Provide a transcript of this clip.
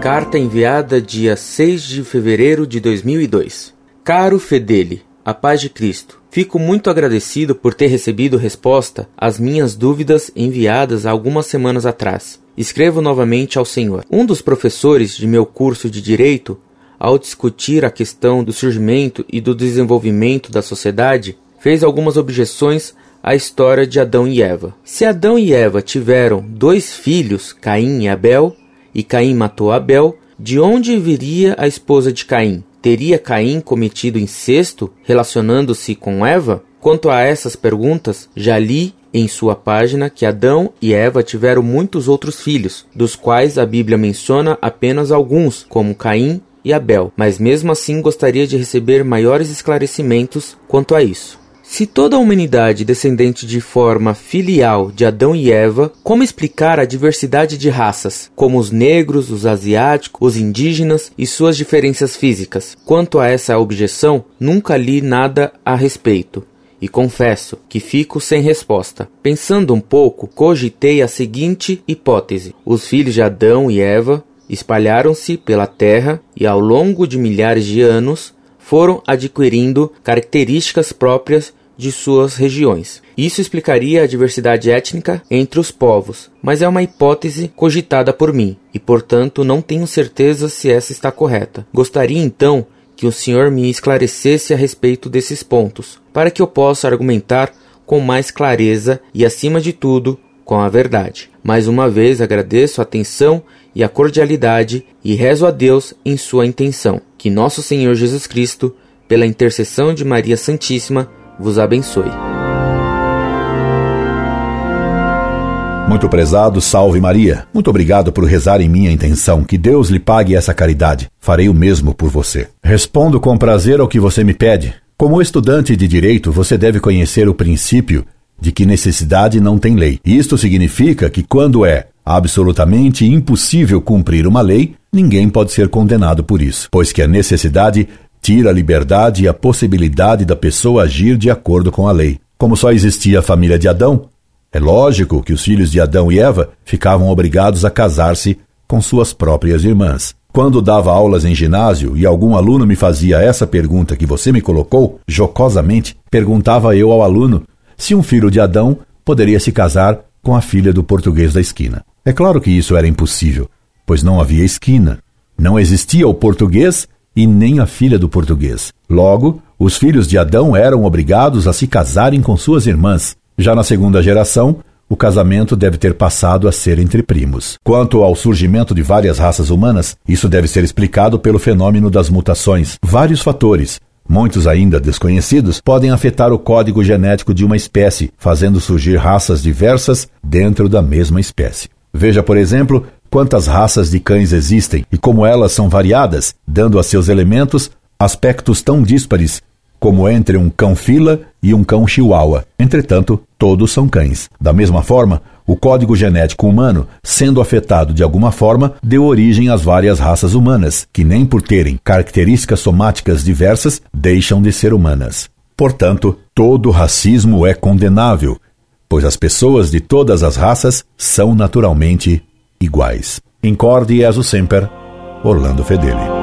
Carta enviada dia 6 de fevereiro de 2002. Caro Fedele, a paz de Cristo. Fico muito agradecido por ter recebido resposta às minhas dúvidas enviadas algumas semanas atrás. Escrevo novamente ao Senhor. Um dos professores de meu curso de Direito, ao discutir a questão do surgimento e do desenvolvimento da sociedade, fez algumas objeções à história de Adão e Eva. Se Adão e Eva tiveram dois filhos, Caim e Abel, e Caim matou Abel, de onde viria a esposa de Caim? Teria Caim cometido incesto relacionando-se com Eva? Quanto a essas perguntas, já li em sua página que Adão e Eva tiveram muitos outros filhos, dos quais a Bíblia menciona apenas alguns, como Caim e Abel, mas mesmo assim gostaria de receber maiores esclarecimentos quanto a isso. Se toda a humanidade descendente de forma filial de Adão e Eva, como explicar a diversidade de raças, como os negros, os asiáticos, os indígenas e suas diferenças físicas? Quanto a essa objeção, nunca li nada a respeito. E confesso que fico sem resposta. Pensando um pouco, cogitei a seguinte hipótese: os filhos de Adão e Eva espalharam-se pela terra e, ao longo de milhares de anos, foram adquirindo características próprias de suas regiões. Isso explicaria a diversidade étnica entre os povos, mas é uma hipótese cogitada por mim e, portanto, não tenho certeza se essa está correta. Gostaria então que o senhor me esclarecesse a respeito desses pontos, para que eu possa argumentar com mais clareza e, acima de tudo, com a verdade. Mais uma vez agradeço a atenção e a cordialidade e rezo a Deus em sua intenção. Que nosso Senhor Jesus Cristo, pela intercessão de Maria Santíssima, vos abençoe. Muito prezado, salve Maria. Muito obrigado por rezar em minha intenção. Que Deus lhe pague essa caridade. Farei o mesmo por você. Respondo com prazer ao que você me pede. Como estudante de direito, você deve conhecer o princípio de que necessidade não tem lei. Isto significa que quando é absolutamente impossível cumprir uma lei, ninguém pode ser condenado por isso, pois que a necessidade tira a liberdade e a possibilidade da pessoa agir de acordo com a lei. Como só existia a família de Adão, é lógico que os filhos de Adão e Eva ficavam obrigados a casar-se com suas próprias irmãs. Quando dava aulas em ginásio e algum aluno me fazia essa pergunta que você me colocou, jocosamente, perguntava eu ao aluno se um filho de Adão poderia se casar com a filha do português da esquina. É claro que isso era impossível, pois não havia esquina. Não existia o português e nem a filha do português. Logo, os filhos de Adão eram obrigados a se casarem com suas irmãs. Já na segunda geração, o casamento deve ter passado a ser entre primos. Quanto ao surgimento de várias raças humanas, isso deve ser explicado pelo fenômeno das mutações. Vários fatores, muitos ainda desconhecidos, podem afetar o código genético de uma espécie, fazendo surgir raças diversas dentro da mesma espécie. Veja, por exemplo, quantas raças de cães existem e como elas são variadas, dando a seus elementos aspectos tão díspares como entre um cão fila e um cão chihuahua. Entretanto, todos são cães. Da mesma forma, o código genético humano, sendo afetado de alguma forma, deu origem às várias raças humanas, que nem por terem características somáticas diversas deixam de ser humanas. Portanto, todo racismo é condenável, pois as pessoas de todas as raças são naturalmente iguais. Incorde Jesus Semper, Orlando Fedeli.